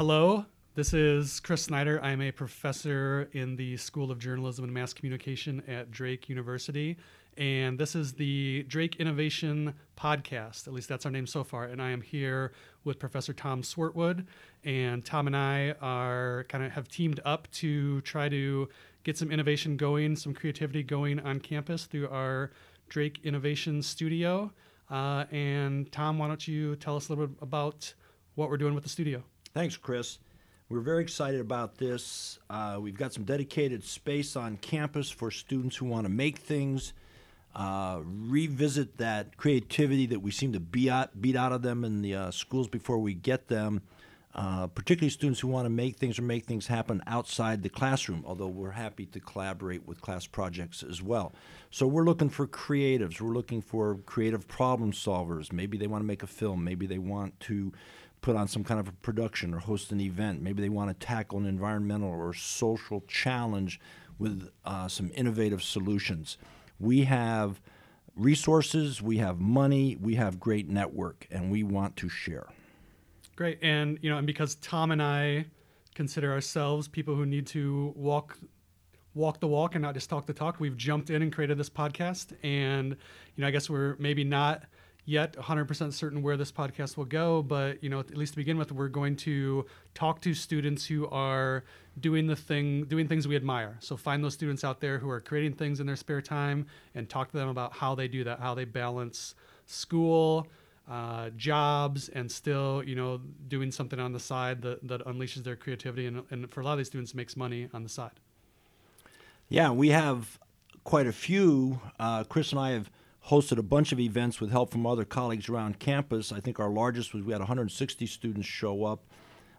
Hello, this is Chris Snider. I'm a professor in the School of Journalism and Mass Communication at Drake University. And this is the Drake Innovation Podcast. At least that's our name so far. And I am here with Professor Tom Swartwood. And Tom and I are kind of have teamed up to try to get some innovation going, some creativity going on campus through our Drake Innovation Studio. Uh, and Tom, why don't you tell us a little bit about what we're doing with the studio? Thanks, Chris. We're very excited about this. Uh, we've got some dedicated space on campus for students who want to make things, uh, revisit that creativity that we seem to beat out, beat out of them in the uh, schools before we get them, uh, particularly students who want to make things or make things happen outside the classroom, although we're happy to collaborate with class projects as well. So we're looking for creatives. We're looking for creative problem solvers. Maybe they want to make a film. Maybe they want to put on some kind of a production or host an event. Maybe they want to tackle an environmental or social challenge with uh, some innovative solutions. We have resources, we have money, we have great network, and we want to share. Great. And, you know, and because Tom and I consider ourselves people who need to walk walk the walk and not just talk the talk, we've jumped in and created this podcast. And, you know, I guess we're maybe not yet 100% certain where this podcast will go, but, you know, at least to begin with, we're going to talk to students who are doing the thing, doing things we admire. So find those students out there who are creating things in their spare time and talk to them about how they do that, how they balance school, uh, jobs and still, you know, doing something on the side that, that unleashes their creativity and, and for a lot of these students makes money on the side. Yeah, we have quite a few. Uh, Chris and I have hosted a bunch of events with help from other colleagues around campus. I think our largest was we had 160 students show up.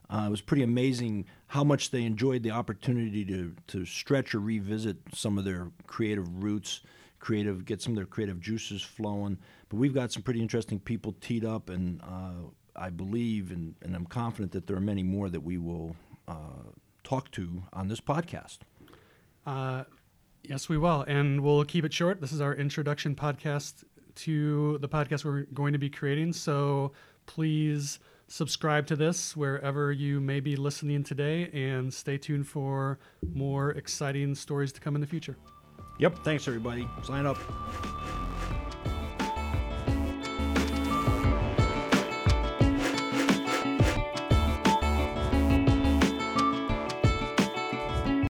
Uh, it was pretty amazing how much they enjoyed the opportunity to, to stretch or revisit some of their creative roots, creative, get some of their creative juices flowing. But we've got some pretty interesting people teed up, and uh, I believe and, and I'm confident that there are many more that we will uh, talk to on this podcast. Yes, we will. And we'll keep it short. This is our introduction podcast to the podcast we're going to be creating. So please subscribe to this wherever you may be listening today and stay tuned for more exciting stories to come in the future. Yep. Thanks, everybody. Sign up.